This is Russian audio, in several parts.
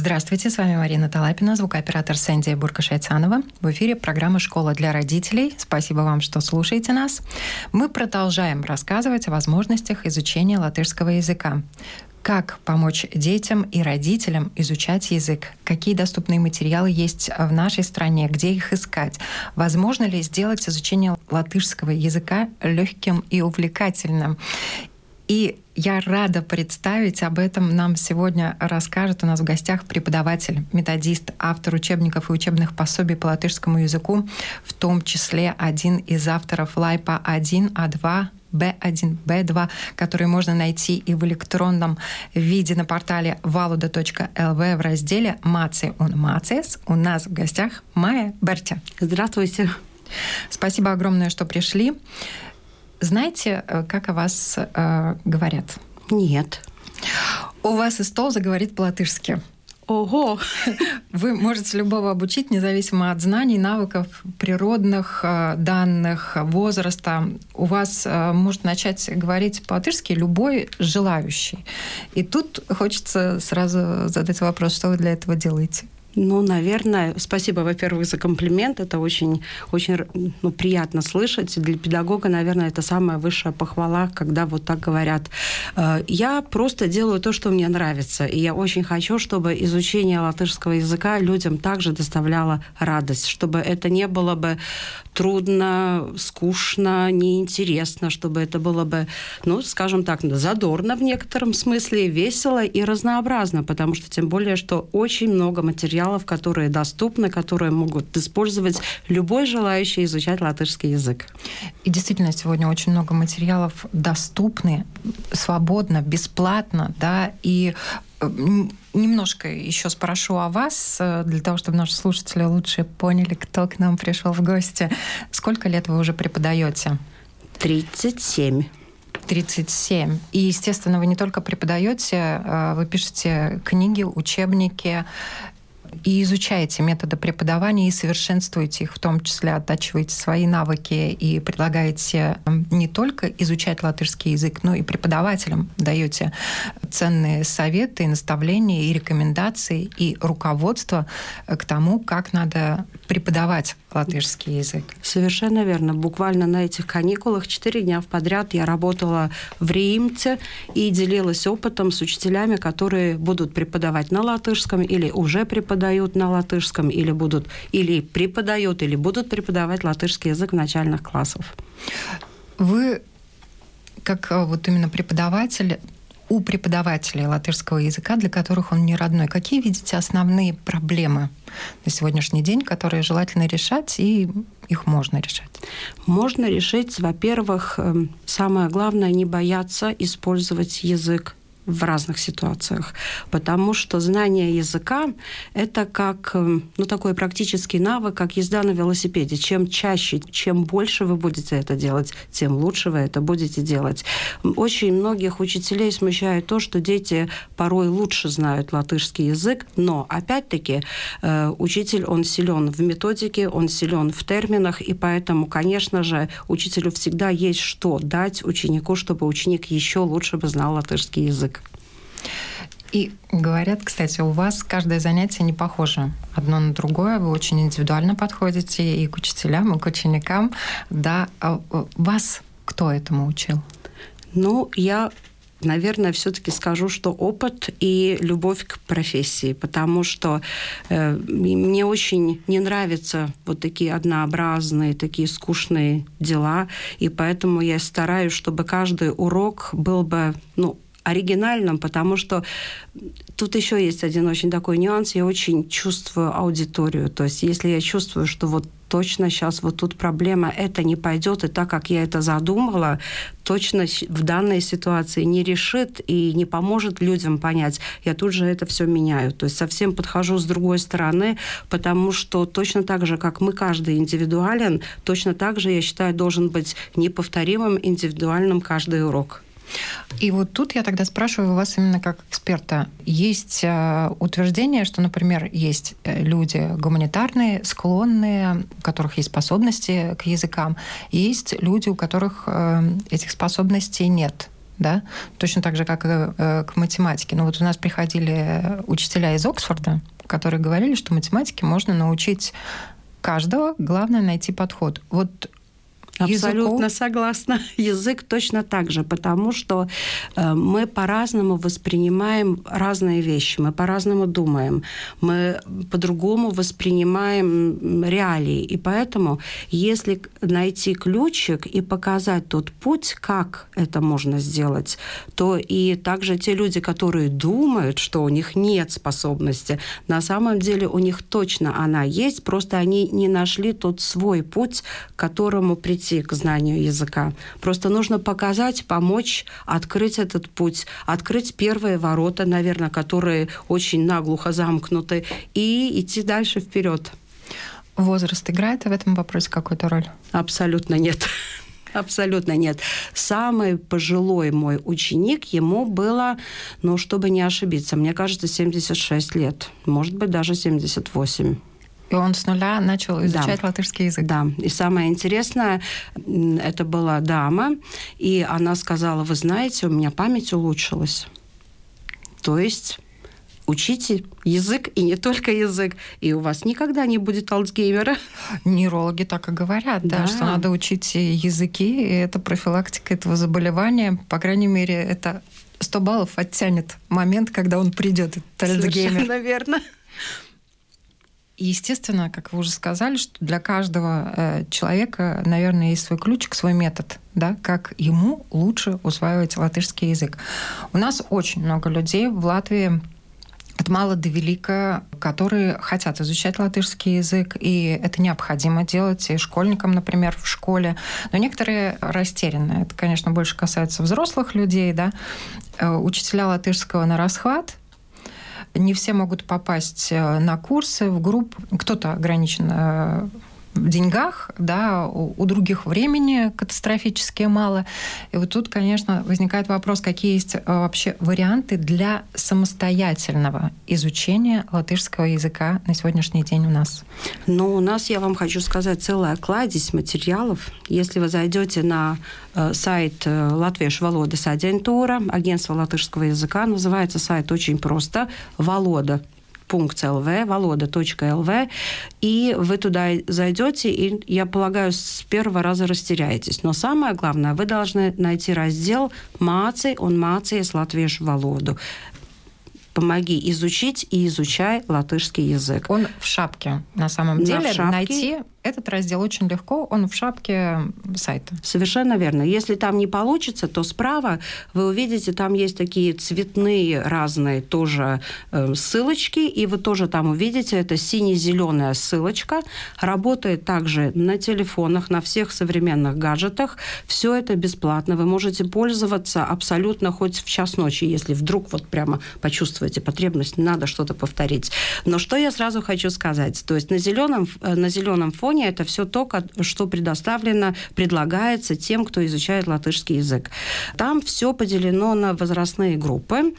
Здравствуйте, с вами Марина Талапина, звукооператор Сэнди Буркашайцанова. В эфире программа «Школа для родителей». Спасибо вам, что слушаете нас. Мы продолжаем рассказывать о возможностях изучения латышского языка. Как помочь детям и родителям изучать язык? Какие доступные материалы есть в нашей стране? Где их искать? Возможно ли сделать изучение латышского языка легким и увлекательным? И я рада представить, об этом нам сегодня расскажет у нас в гостях преподаватель, методист, автор учебников и учебных пособий по латышскому языку, в том числе один из авторов Лайпа 1, А2, B1, B2, которые можно найти и в электронном виде на портале valuda.lv в разделе «Маци он Мацес». У нас в гостях Майя Бертя. Здравствуйте. Спасибо огромное, что пришли. Знаете, э, как о вас э, говорят? Нет. У вас и стол заговорит по-латышски. Ого! Вы можете любого обучить, независимо от знаний, навыков, природных э, данных, возраста. У вас э, может начать говорить по-латышски любой желающий. И тут хочется сразу задать вопрос, что вы для этого делаете? Ну, наверное, спасибо, во-первых, за комплимент. Это очень, очень ну, приятно слышать. Для педагога, наверное, это самая высшая похвала, когда вот так говорят. Э, я просто делаю то, что мне нравится. И я очень хочу, чтобы изучение латышского языка людям также доставляло радость, чтобы это не было бы трудно, скучно, неинтересно, чтобы это было бы, ну, скажем так, задорно в некотором смысле, весело и разнообразно, потому что тем более, что очень много материалов материалов, которые доступны, которые могут использовать любой желающий изучать латышский язык. И действительно, сегодня очень много материалов доступны свободно, бесплатно, да, и э, немножко еще спрошу о вас, э, для того, чтобы наши слушатели лучше поняли, кто к нам пришел в гости. Сколько лет вы уже преподаете? 37. 37. И, естественно, вы не только преподаете, э, вы пишете книги, учебники и изучаете методы преподавания и совершенствуете их, в том числе оттачиваете свои навыки и предлагаете не только изучать латышский язык, но и преподавателям даете ценные советы, наставления и рекомендации и руководство к тому, как надо преподавать латышский язык. Совершенно верно. Буквально на этих каникулах четыре дня подряд я работала в Риимце и делилась опытом с учителями, которые будут преподавать на латышском или уже преподают на латышском, или будут или преподают, или будут преподавать латышский язык в начальных классов. Вы как э, вот именно преподаватель у преподавателей латышского языка, для которых он не родной, какие видите основные проблемы на сегодняшний день, которые желательно решать, и их можно решать? Можно решить, во-первых, эм, самое главное, не бояться использовать язык в разных ситуациях, потому что знание языка – это как эм, ну, такой практический навык, как езда на велосипеде. Чем чаще, чем больше вы будете это делать, тем лучше вы это будете делать. Очень многих учителей смущает то, что дети порой лучше знают латышский язык, но опять-таки э, учитель, он силен в методике, он силен в терминах, и поэтому, конечно же, учителю всегда есть что дать ученику, чтобы ученик еще лучше бы знал латышский язык. И говорят, кстати, у вас каждое занятие не похоже одно на другое. Вы очень индивидуально подходите и к учителям, и к ученикам. Да, а, а, вас кто этому учил? Ну, я наверное, все-таки скажу, что опыт и любовь к профессии, потому что э, мне очень не нравятся вот такие однообразные, такие скучные дела, и поэтому я стараюсь, чтобы каждый урок был бы, ну, оригинальном, потому что тут еще есть один очень такой нюанс. Я очень чувствую аудиторию. То есть если я чувствую, что вот точно сейчас вот тут проблема, это не пойдет, и так, как я это задумала, точно в данной ситуации не решит и не поможет людям понять, я тут же это все меняю. То есть совсем подхожу с другой стороны, потому что точно так же, как мы каждый индивидуален, точно так же, я считаю, должен быть неповторимым, индивидуальным каждый урок. И вот тут я тогда спрашиваю вас именно как эксперта. Есть э, утверждение, что, например, есть э, люди гуманитарные, склонные, у которых есть способности к языкам, есть люди, у которых э, этих способностей нет. да, точно так же, как и э, к математике. Но вот у нас приходили учителя из Оксфорда, которые говорили, что математике можно научить каждого, главное найти подход. Вот Абсолютно согласна. Язык точно так же, потому что э, мы по-разному воспринимаем разные вещи, мы по-разному думаем, мы по-другому воспринимаем реалии. И поэтому, если найти ключик и показать тот путь, как это можно сделать, то и также те люди, которые думают, что у них нет способности, на самом деле у них точно она есть, просто они не нашли тот свой путь, к которому прийти прийти к знанию языка. Просто нужно показать, помочь, открыть этот путь, открыть первые ворота, наверное, которые очень наглухо замкнуты, и идти дальше вперед. Возраст играет в этом вопросе какую-то роль? Абсолютно нет. Абсолютно нет. Самый пожилой мой ученик, ему было, ну, чтобы не ошибиться, мне кажется, 76 лет, может быть, даже 78. И он с нуля начал изучать да. латышский язык. Да. И самое интересное, это была дама, и она сказала, вы знаете, у меня память улучшилась. То есть учите язык, и не только язык, и у вас никогда не будет Альцгеймера. Нейрологи так и говорят, да, да что надо учить языки, и это профилактика этого заболевания. По крайней мере, это 100 баллов оттянет момент, когда он придет, этот Альцгеймер. Совершенно верно. И, естественно, как вы уже сказали, что для каждого э, человека, наверное, есть свой ключик, свой метод, да, как ему лучше усваивать латышский язык. У нас очень много людей в Латвии от мала до велика, которые хотят изучать латышский язык, и это необходимо делать и школьникам, например, в школе. Но некоторые растеряны. Это, конечно, больше касается взрослых людей, да. Э, учителя латышского на расхват, не все могут попасть э, на курсы, в группу. Кто-то ограничен э, деньгах, да, у, других времени катастрофически мало. И вот тут, конечно, возникает вопрос, какие есть э, вообще варианты для самостоятельного изучения латышского языка на сегодняшний день у нас? Ну, у нас, я вам хочу сказать, целая кладезь материалов. Если вы зайдете на э, сайт э, Латвiešu valodas агентура, агентство латышского языка, называется сайт очень просто «Волода .lv, волода.лв, и вы туда зайдете, и, я полагаю, с первого раза растеряетесь. Но самое главное, вы должны найти раздел «Māci un mācies latviešu valodu» помоги изучить и изучай латышский язык. Он в шапке, на самом деле. На шапке. Найти этот раздел очень легко, он в шапке сайта. Совершенно верно. Если там не получится, то справа вы увидите, там есть такие цветные разные тоже э, ссылочки, и вы тоже там увидите, это сине-зеленая ссылочка. Работает также на телефонах, на всех современных гаджетах. Все это бесплатно. Вы можете пользоваться абсолютно хоть в час ночи, если вдруг вот прямо почувствуете потребность, надо что-то повторить. Но что я сразу хочу сказать? То есть на зеленом, э, на зеленом фоне Япония – это все то, что предоставлено, предлагается тем, кто изучает латышский язык. Там все поделено на возрастные группы,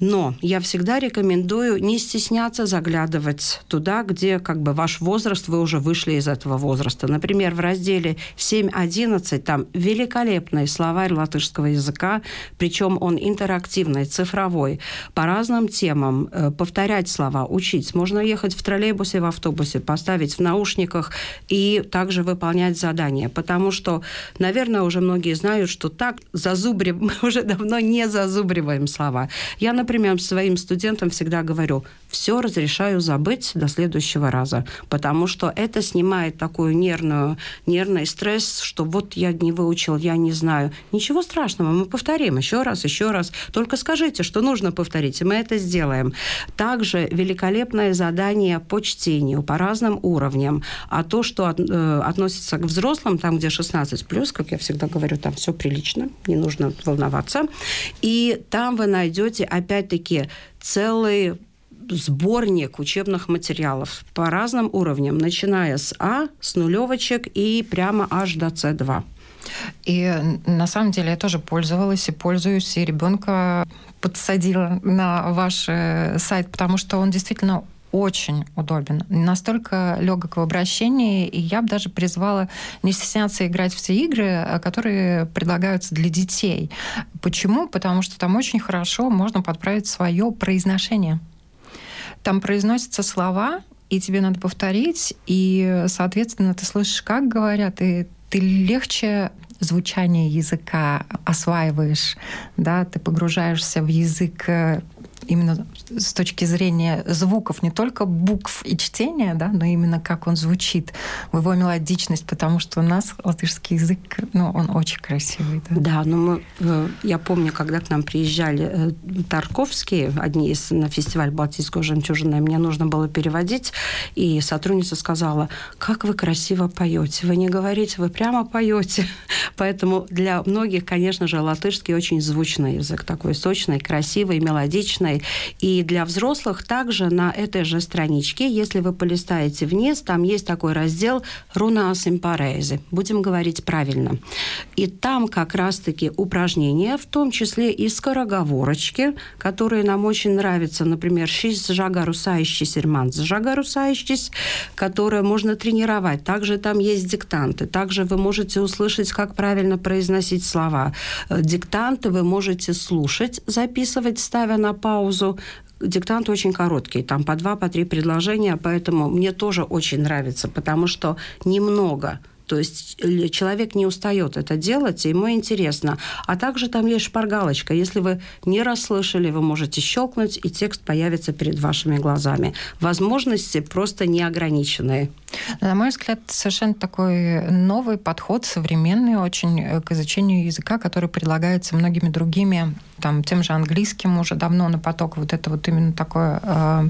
но я всегда рекомендую не стесняться заглядывать туда, где как бы ваш возраст, вы уже вышли из этого возраста. Например, в разделе 7.11 там великолепный словарь латышского языка, причем он интерактивный, цифровой, по разным темам, э, повторять слова, учить. Можно ехать в троллейбусе, в автобусе, поставить в наушниках и также выполнять задания. Потому что, наверное, уже многие знают, что так зазубрив... мы уже давно не зазубриваем слова. Я, например, своим студентам всегда говорю, все разрешаю забыть до следующего раза, потому что это снимает такую нервную, нервный стресс, что вот я не выучил, я не знаю. Ничего страшного, мы повторим еще раз, еще раз. Только скажите, что нужно повторить, и мы это сделаем. Также великолепное задание по чтению по разным уровням. А то, что от, э, относится к взрослым, там, где 16 плюс, как я всегда говорю, там все прилично, не нужно волноваться. И там вы найдете, опять-таки, целый сборник учебных материалов по разным уровням, начиная с А, с нулевочек и прямо аж до С2. И на самом деле я тоже пользовалась и пользуюсь, и ребенка подсадила на ваш э, сайт, потому что он действительно очень удобен, настолько легок в обращении, и я бы даже призвала не стесняться играть в те игры, э, которые предлагаются для детей. Почему? Потому что там очень хорошо можно подправить свое произношение. Там произносятся слова, и тебе надо повторить, и, соответственно, ты слышишь, как говорят, и ты легче звучание языка осваиваешь, да, ты погружаешься в язык э, именно с точки зрения звуков, не только букв и чтения, да, но именно как он звучит, его мелодичность, потому что у нас латышский язык, ну, он очень красивый. Да, да но мы, э, я помню, когда к нам приезжали э, Тарковские, одни из на фестиваль «Балтийского жемчужина», мне нужно было переводить, и сотрудница сказала, как вы красиво поете, вы не говорите, вы прямо поете. Поэтому для многих, конечно же, латышский очень звучный язык, такой сочный, красивый, мелодичный, и для взрослых также на этой же страничке, если вы полистаете вниз, там есть такой раздел «Руна симпарези». Будем говорить правильно. И там как раз-таки упражнения, в том числе и скороговорочки, которые нам очень нравятся. Например, «Шис жагарусающий серманс жагарусающий», которые можно тренировать. Также там есть диктанты. Также вы можете услышать, как правильно произносить слова. Диктанты вы можете слушать, записывать, ставя на паузу паузу. Диктант очень короткий, там по два, по три предложения, поэтому мне тоже очень нравится, потому что немного то есть человек не устает это делать, и ему интересно. А также там есть шпаргалочка. Если вы не расслышали, вы можете щелкнуть, и текст появится перед вашими глазами. Возможности просто неограниченные. На мой взгляд, совершенно такой новый подход, современный очень э, к изучению языка, который предлагается многими другими, там, тем же английским уже давно на поток. Вот это вот именно такое э,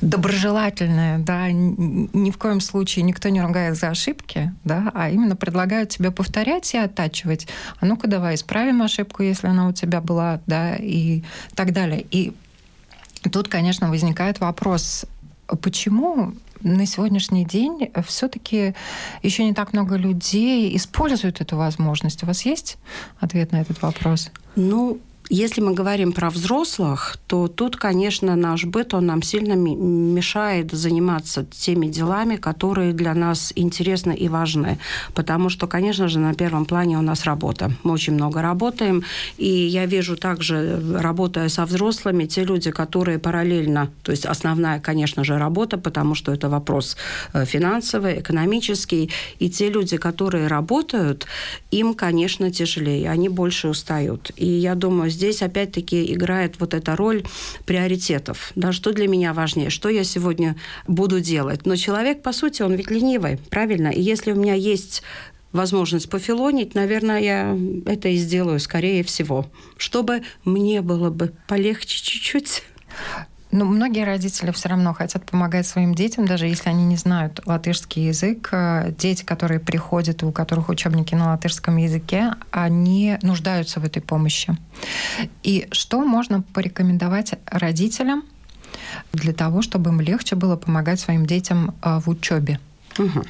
доброжелательное, да, ни в коем случае никто не ругает за ошибки, да, а именно предлагают тебе повторять и оттачивать. А ну-ка давай исправим ошибку, если она у тебя была, да, и так далее. И тут, конечно, возникает вопрос, почему на сегодняшний день все-таки еще не так много людей используют эту возможность. У вас есть ответ на этот вопрос? Ну, если мы говорим про взрослых, то тут, конечно, наш быт, он нам сильно мешает заниматься теми делами, которые для нас интересны и важны. Потому что, конечно же, на первом плане у нас работа. Мы очень много работаем. И я вижу также, работая со взрослыми, те люди, которые параллельно, то есть основная, конечно же, работа, потому что это вопрос э, финансовый, экономический. И те люди, которые работают, им, конечно, тяжелее, они больше устают. И я думаю, здесь опять-таки играет вот эта роль приоритетов. Да, что для меня важнее, что я сегодня буду делать. Но человек, по сути, он ведь ленивый, правильно? И если у меня есть возможность пофилонить, наверное, я это и сделаю, скорее всего, чтобы мне было бы полегче чуть-чуть. Ну, многие родители все равно хотят помогать своим детям, даже если они не знают латышский язык. Э, дети, которые приходят, у которых учебники на латышском языке, они нуждаются в этой помощи. И что можно порекомендовать родителям для того, чтобы им легче было помогать своим детям э, в учебе? Угу.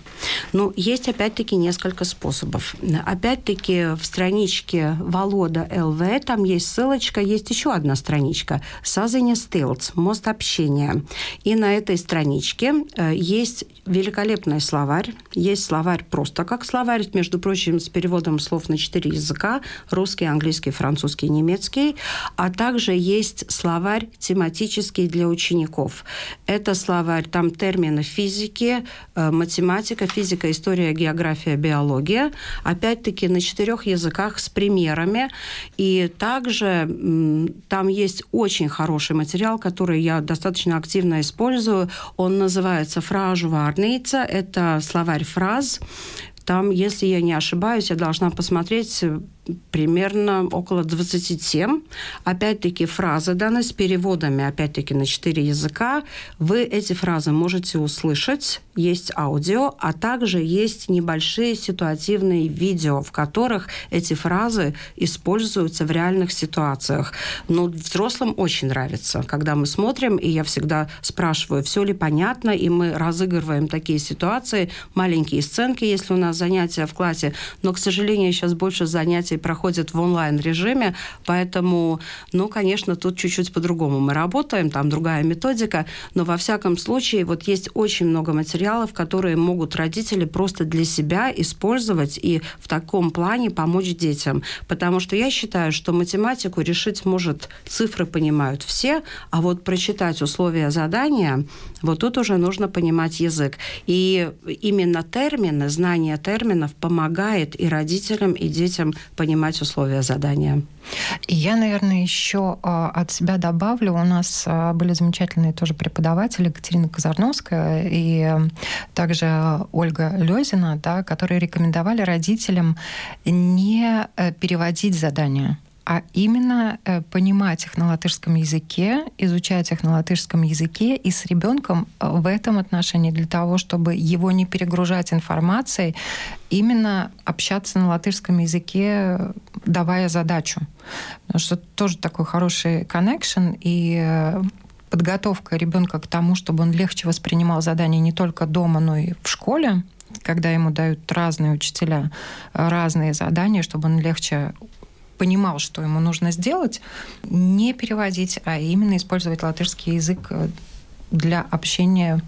Ну, есть опять-таки несколько способов. Опять-таки в страничке Волода ЛВ, там есть ссылочка, есть еще одна страничка Сазине Стилц, мост общения. И на этой страничке э, есть великолепный словарь. Есть словарь просто как словарь, между прочим, с переводом слов на четыре языка. Русский, английский, французский, немецкий. А также есть словарь тематический для учеников. Это словарь, там термины физики, математики, математика, физика, история, география, биология. Опять-таки на четырех языках с примерами. И также там есть очень хороший материал, который я достаточно активно использую. Он называется «Фражу варница». Это словарь фраз. Там, если я не ошибаюсь, я должна посмотреть примерно около 27. Опять-таки фразы даны с переводами, опять-таки на четыре языка. Вы эти фразы можете услышать. Есть аудио, а также есть небольшие ситуативные видео, в которых эти фразы используются в реальных ситуациях. Но взрослым очень нравится, когда мы смотрим, и я всегда спрашиваю, все ли понятно, и мы разыгрываем такие ситуации, маленькие сценки, если у нас занятия в классе. Но, к сожалению, сейчас больше занятий занятий проходят в онлайн-режиме, поэтому, ну, конечно, тут чуть-чуть по-другому мы работаем, там другая методика, но во всяком случае вот есть очень много материалов, которые могут родители просто для себя использовать и в таком плане помочь детям. Потому что я считаю, что математику решить может, цифры понимают все, а вот прочитать условия задания, вот тут уже нужно понимать язык. И именно термины, знание терминов помогает и родителям, и детям понимать условия задания. И я, наверное, еще а, от себя добавлю. У нас а, были замечательные тоже преподаватели Екатерина Казарновская и также Ольга Лезина, да, которые рекомендовали родителям не э, переводить задания а именно э, понимать их на латышском языке, изучать их на латышском языке и с ребенком э, в этом отношении для того, чтобы его не перегружать информацией, именно общаться на латышском языке, давая задачу. Потому что тоже такой хороший коннекшн и э, подготовка ребенка к тому, чтобы он легче воспринимал задания не только дома, но и в школе, когда ему дают разные учителя разные задания, чтобы он легче понимал, что ему нужно сделать, не переводить, а именно использовать латышский язык э, для общения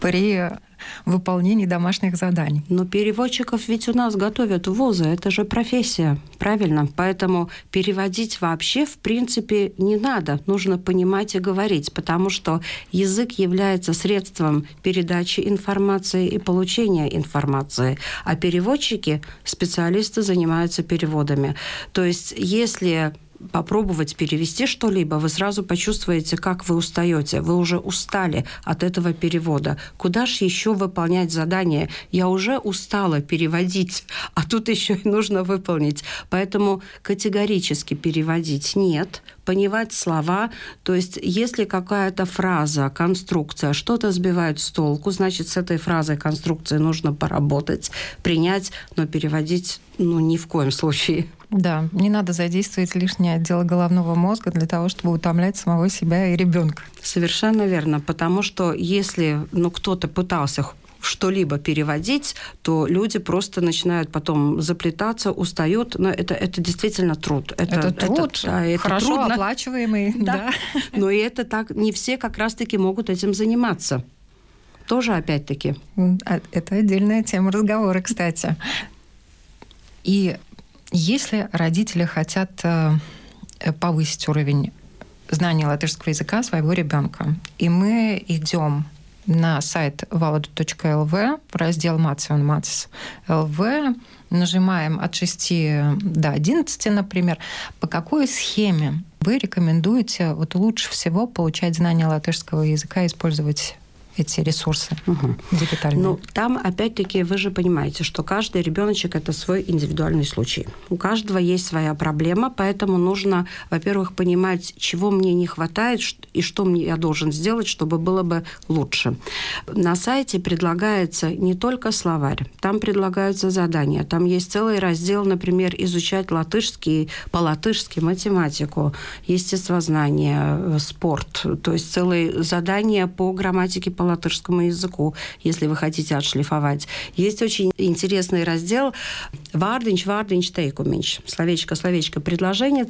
при выполнении домашних заданий. Но переводчиков ведь у нас готовят вузы, это же профессия, правильно? Поэтому переводить вообще в принципе не надо, нужно понимать и говорить, потому что язык является средством передачи информации и получения информации, а переводчики, специалисты занимаются переводами. То есть если попробовать перевести что-либо, вы сразу почувствуете, как вы устаете. Вы уже устали от этого перевода. Куда же еще выполнять задание? Я уже устала переводить, а тут еще и нужно выполнить. Поэтому категорически переводить нет, понимать слова. То есть, если какая-то фраза, конструкция, что-то сбивает с толку, значит, с этой фразой, конструкцией нужно поработать, принять, но переводить ну, ни в коем случае. Да, не надо задействовать лишнее отдел головного мозга для того, чтобы утомлять самого себя и ребенка. Совершенно верно, потому что если ну, кто-то пытался что-либо переводить, то люди просто начинают потом заплетаться, устают. Но это, это действительно труд. Это, это труд, это, да, это хорошо трудно. оплачиваемый. Да. да. Но и это так, не все как раз-таки могут этим заниматься. Тоже опять-таки. А, это отдельная тема разговора, кстати. И если родители хотят э, повысить уровень знания латышского языка своего ребенка, и мы идем на сайт valadu.lv в раздел «Мацион Мац ЛВ», нажимаем от 6 до 11, например, по какой схеме вы рекомендуете вот лучше всего получать знания латышского языка и использовать эти ресурсы угу. дигитальные? Ну, там, опять-таки, вы же понимаете, что каждый ребеночек – это свой индивидуальный случай. У каждого есть своя проблема, поэтому нужно, во-первых, понимать, чего мне не хватает и что мне я должен сделать, чтобы было бы лучше. На сайте предлагается не только словарь, там предлагаются задания. Там есть целый раздел, например, изучать латышский, по-латышски математику, естествознание, э, спорт. То есть целые задания по грамматике по латышскому языку, если вы хотите отшлифовать. Есть очень интересный раздел «Вардинч, вардинч, тейкуминч». Словечко, словечко, предложение.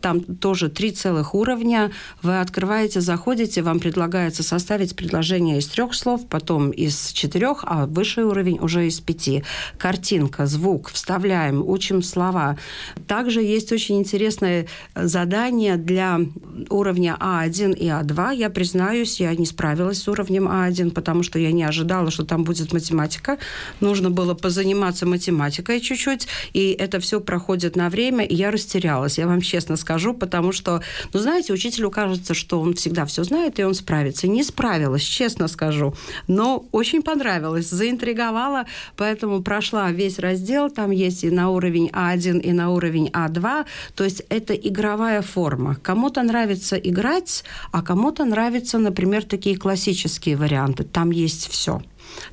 Там тоже три целых уровня. Вы открываете, заходите, вам предлагается составить предложение из трех слов, потом из четырех, а высший уровень уже из пяти. Картинка, звук, вставляем, учим слова. Также есть очень интересное задание для уровня А1 и А2. Я признаюсь, я не справилась с уровнем а1, потому что я не ожидала, что там будет математика. Нужно было позаниматься математикой чуть-чуть, и это все проходит на время, и я растерялась, я вам честно скажу, потому что, ну, знаете, учителю кажется, что он всегда все знает, и он справится. Не справилась, честно скажу. Но очень понравилось, заинтриговала, поэтому прошла весь раздел, там есть и на уровень А1, и на уровень А2, то есть это игровая форма. Кому-то нравится играть, а кому-то нравится, например, такие классические варианты. Там есть все.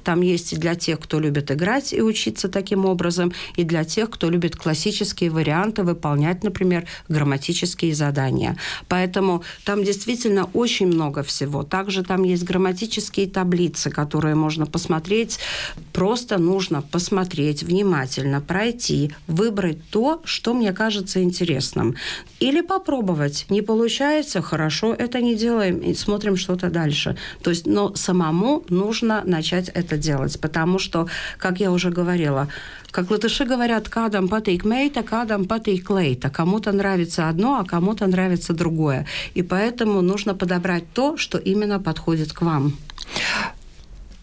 Там есть и для тех, кто любит играть и учиться таким образом, и для тех, кто любит классические варианты выполнять, например, грамматические задания. Поэтому там действительно очень много всего. Также там есть грамматические таблицы, которые можно посмотреть. Просто нужно посмотреть внимательно, пройти, выбрать то, что мне кажется интересным. Или попробовать. Не получается, хорошо, это не делаем и смотрим что-то дальше. То есть, но самому нужно начать это делать, потому что, как я уже говорила, как латыши говорят, кадам патейк мейта, кадам патейк лейта. Кому-то нравится одно, а кому-то нравится другое. И поэтому нужно подобрать то, что именно подходит к вам.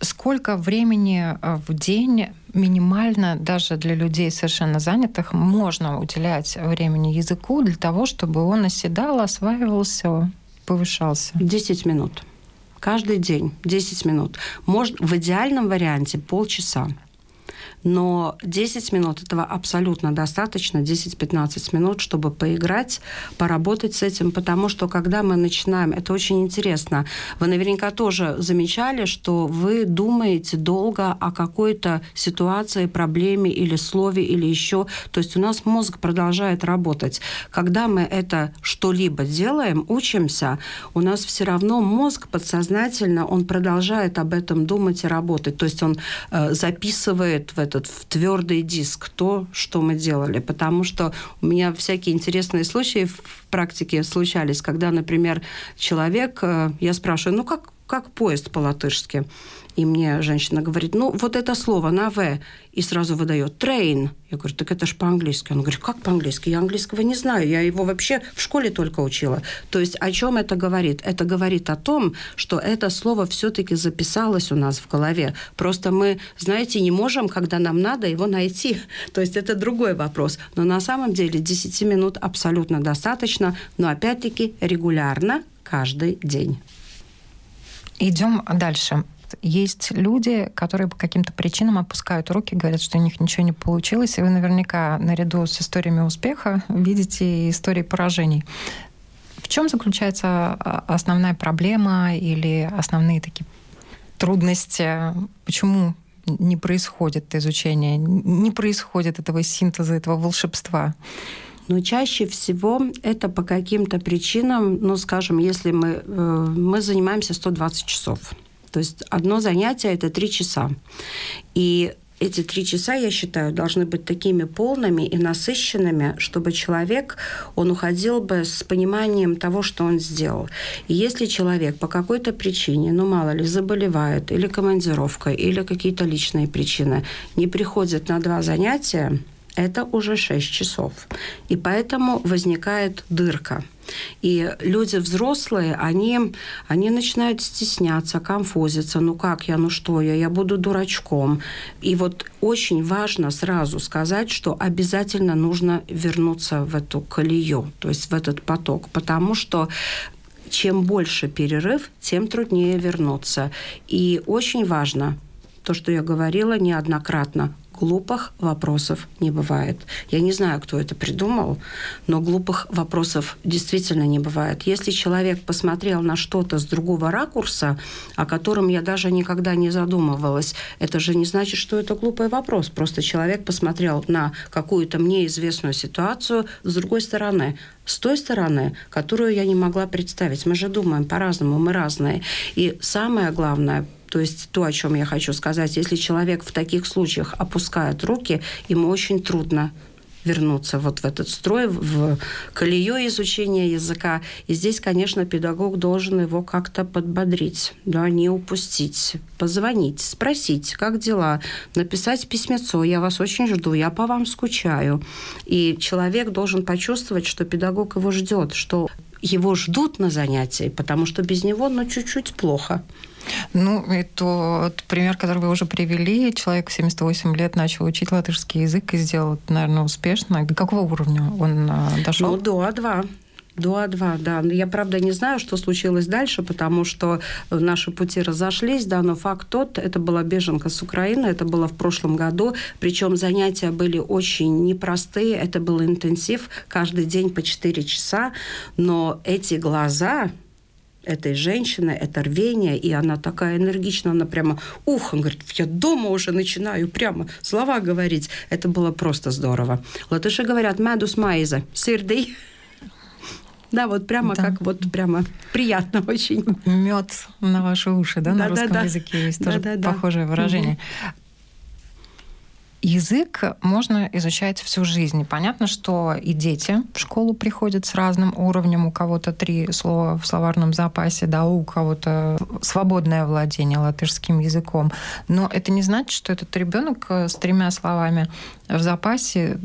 Сколько времени э, в день минимально даже для людей совершенно занятых можно уделять времени языку для того, чтобы он оседал, осваивался, повышался? 10 минут. Каждый день 10 минут. Может, в идеальном варианте полчаса но 10 минут этого абсолютно достаточно, 10-15 минут, чтобы поиграть, поработать с этим, потому что когда мы начинаем, это очень интересно, вы наверняка тоже замечали, что вы думаете долго о какой-то ситуации, проблеме или слове, или еще, то есть у нас мозг продолжает работать. Когда мы это что-либо делаем, учимся, у нас все равно мозг подсознательно, он продолжает об этом думать и работать, то есть он э, записывает в этот в твердый диск то, что мы делали. Потому что у меня всякие интересные случаи в практике случались, когда, например, человек, э, я спрашиваю, ну как, как поезд по-латышски? И мне женщина говорит, ну, вот это слово на «в», и сразу выдает «train». Я говорю, так это же по-английски. Он говорит, как по-английски? Я английского не знаю, я его вообще в школе только учила. То есть о чем это говорит? Это говорит о том, что это слово все-таки записалось у нас в голове. Просто мы, знаете, не можем, когда нам надо, его найти. То есть это другой вопрос. Но на самом деле 10 минут абсолютно достаточно, но опять-таки регулярно каждый день. Идем дальше. Есть люди, которые по каким-то причинам опускают руки, говорят, что у них ничего не получилось, и вы наверняка наряду с историями успеха видите истории поражений. В чем заключается а, основная проблема или основные такие трудности? Почему не происходит изучение, не происходит этого синтеза, этого волшебства? Но чаще всего это по каким-то причинам, ну, скажем, если мы, э, мы занимаемся 120 часов, то есть одно занятие – это три часа. И эти три часа, я считаю, должны быть такими полными и насыщенными, чтобы человек, он уходил бы с пониманием того, что он сделал. И если человек по какой-то причине, ну мало ли, заболевает, или командировка, или какие-то личные причины, не приходит на два занятия, это уже 6 часов. И поэтому возникает дырка. И люди взрослые, они, они начинают стесняться, конфузиться. Ну как я, ну что я, я буду дурачком. И вот очень важно сразу сказать, что обязательно нужно вернуться в эту колею, то есть в этот поток, потому что чем больше перерыв, тем труднее вернуться. И очень важно то, что я говорила неоднократно, глупых вопросов не бывает. Я не знаю, кто это придумал, но глупых вопросов действительно не бывает. Если человек посмотрел на что-то с другого ракурса, о котором я даже никогда не задумывалась, это же не значит, что это глупый вопрос. Просто человек посмотрел на какую-то мне известную ситуацию с другой стороны с той стороны, которую я не могла представить. Мы же думаем по-разному, мы разные. И самое главное, то есть то, о чем я хочу сказать, если человек в таких случаях опускает руки, ему очень трудно вернуться вот в этот строй, в колею изучения языка. И здесь, конечно, педагог должен его как-то подбодрить, да, не упустить, позвонить, спросить, как дела, написать письмецо, я вас очень жду, я по вам скучаю. И человек должен почувствовать, что педагог его ждет, что его ждут на занятии, потому что без него, ну, чуть-чуть плохо. Ну, и тот пример, который вы уже привели, человек в 78 лет начал учить латышский язык и сделал, наверное, успешно. До какого уровня он а, дошел? Ну, до А2. До А2, да. Я, правда, не знаю, что случилось дальше, потому что наши пути разошлись, да, но факт тот, это была беженка с Украины, это было в прошлом году, причем занятия были очень непростые, это был интенсив, каждый день по 4 часа, но эти глаза, этой женщины, это рвение, и она такая энергичная, она прямо, ух, он говорит, я дома уже начинаю прямо слова говорить. Это было просто здорово. Латыши говорят «медус майза», «сырдый». Да, вот прямо да. как вот прямо приятно очень. Мед на ваши уши, да, да на русском да, языке есть да, тоже да, похожее да. выражение. Угу. Язык можно изучать всю жизнь. Понятно, что и дети в школу приходят с разным уровнем. У кого-то три слова в словарном запасе, да, у кого-то свободное владение латышским языком. Но это не значит, что этот ребенок с тремя словами в запасе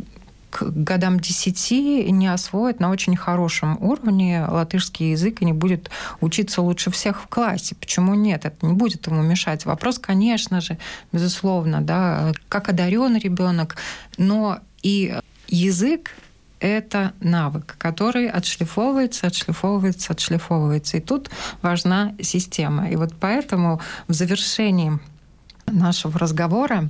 к годам 10 не освоит на очень хорошем уровне латышский язык и не будет учиться лучше всех в классе. Почему нет? Это не будет ему мешать. Вопрос, конечно же, безусловно, да, как одарен ребенок, но и язык это навык, который отшлифовывается, отшлифовывается, отшлифовывается. И тут важна система. И вот поэтому в завершении нашего разговора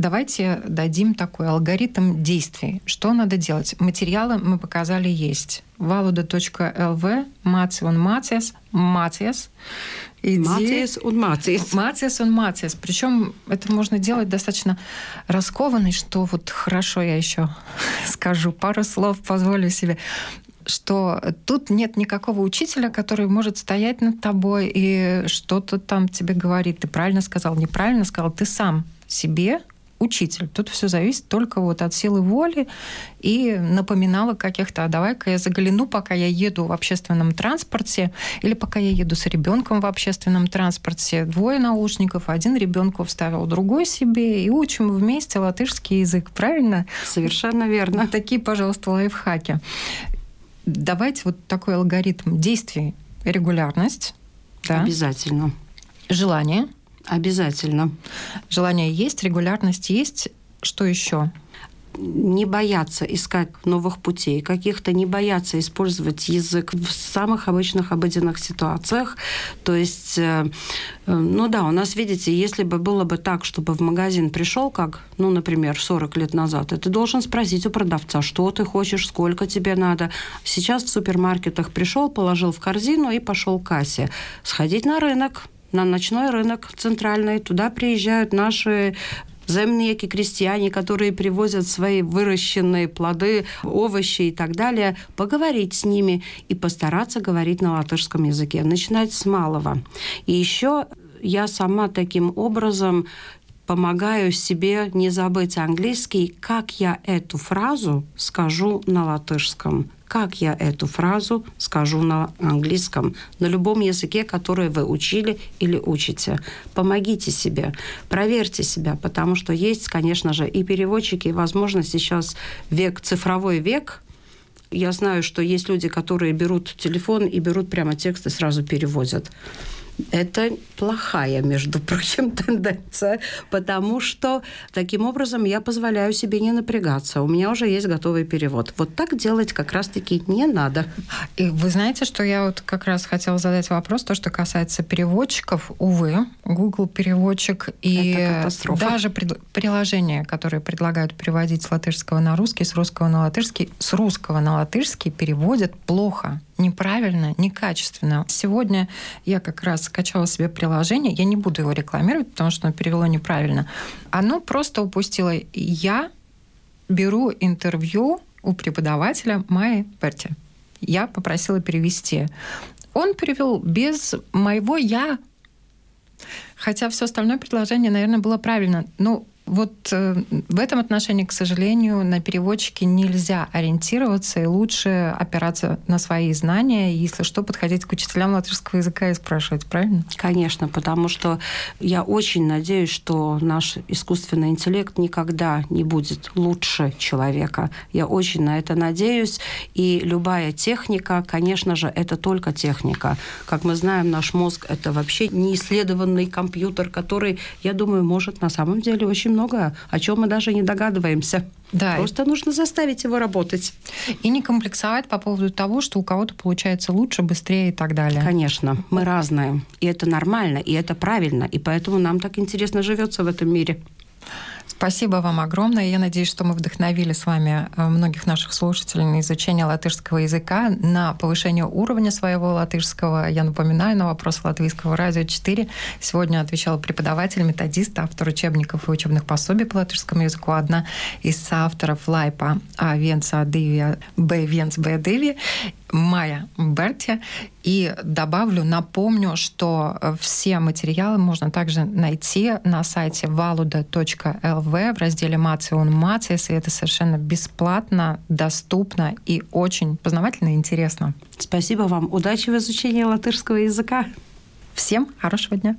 Давайте дадим такой алгоритм действий. Что надо делать? Материалы мы показали есть. valuda.lv, Мацион Мациас, Мациас. Мациас он Мациас. Мациас он Мациас. Причем это можно делать достаточно раскованный, что вот хорошо я еще скажу пару слов, позволю себе что тут нет никакого учителя, который может стоять над тобой и что-то там тебе говорит. Ты правильно сказал, неправильно сказал. Ты сам себе учитель. Тут все зависит только вот от силы воли и напоминала каких-то, а давай-ка я загляну, пока я еду в общественном транспорте, или пока я еду с ребенком в общественном транспорте. Двое наушников, один ребенку вставил, другой себе, и учим вместе латышский язык, правильно? Совершенно верно. Такие, пожалуйста, лайфхаки. Давайте вот такой алгоритм действий. Регулярность. Да? Обязательно. Желание – Обязательно. Желание есть, регулярность есть. Что еще? не бояться искать новых путей, каких-то не бояться использовать язык в самых обычных обыденных ситуациях. То есть, э, э, ну да, у нас, видите, если бы было бы так, чтобы в магазин пришел, как, ну, например, 40 лет назад, ты должен спросить у продавца, что ты хочешь, сколько тебе надо. Сейчас в супермаркетах пришел, положил в корзину и пошел к кассе. Сходить на рынок, на ночной рынок центральный. Туда приезжают наши земники, крестьяне, которые привозят свои выращенные плоды, овощи и так далее, поговорить с ними и постараться говорить на латышском языке. Начинать с малого. И еще я сама таким образом помогаю себе не забыть английский, как я эту фразу скажу на латышском как я эту фразу скажу на английском, на любом языке, который вы учили или учите. Помогите себе, проверьте себя, потому что есть, конечно же, и переводчики, и, возможно, сейчас век, цифровой век, я знаю, что есть люди, которые берут телефон и берут прямо текст и сразу переводят. Это плохая, между прочим, тенденция, потому что таким образом я позволяю себе не напрягаться. У меня уже есть готовый перевод. Вот так делать как раз-таки не надо. И вы знаете, что я вот как раз хотела задать вопрос, то, что касается переводчиков. Увы, Google переводчик и даже приложения, которые предлагают переводить с латышского на русский, с русского на латышский, с русского на латышский переводят плохо неправильно, некачественно. Сегодня я как раз скачала себе приложение, я не буду его рекламировать, потому что оно перевело неправильно. Оно просто упустило. Я беру интервью у преподавателя Майи Берти. Я попросила перевести. Он перевел без моего «я», Хотя все остальное предложение, наверное, было правильно. Ну, вот э, в этом отношении, к сожалению, на переводчике нельзя ориентироваться и лучше опираться на свои знания, если что, подходить к учителям латышского языка и спрашивать, правильно? Конечно, потому что я очень надеюсь, что наш искусственный интеллект никогда не будет лучше человека. Я очень на это надеюсь. И любая техника, конечно же, это только техника. Как мы знаем, наш мозг — это вообще неисследованный компьютер, который, я думаю, может на самом деле очень много много, о чем мы даже не догадываемся. Да. Просто нужно заставить его работать. И не комплексовать по поводу того, что у кого-то получается лучше, быстрее и так далее. Конечно, мы разные. И это нормально, и это правильно. И поэтому нам так интересно живется в этом мире. Спасибо вам огромное. Я надеюсь, что мы вдохновили с вами э, многих наших слушателей на изучение латышского языка, на повышение уровня своего латышского. Я напоминаю, на вопрос Латвийского радио 4 сегодня отвечал преподаватель, методист, автор учебников и учебных пособий по латышскому языку. Одна из соавторов Лайпа А1, А2, Б1, Б2 Майя Берти. И добавлю, напомню, что э, все материалы можно также найти на сайте valuda.lv в разделе «Мацион Мациес», и это совершенно бесплатно, доступно и очень познавательно и интересно. Спасибо вам. Удачи в изучении латышского языка. Всем хорошего дня.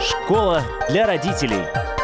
Школа для родителей.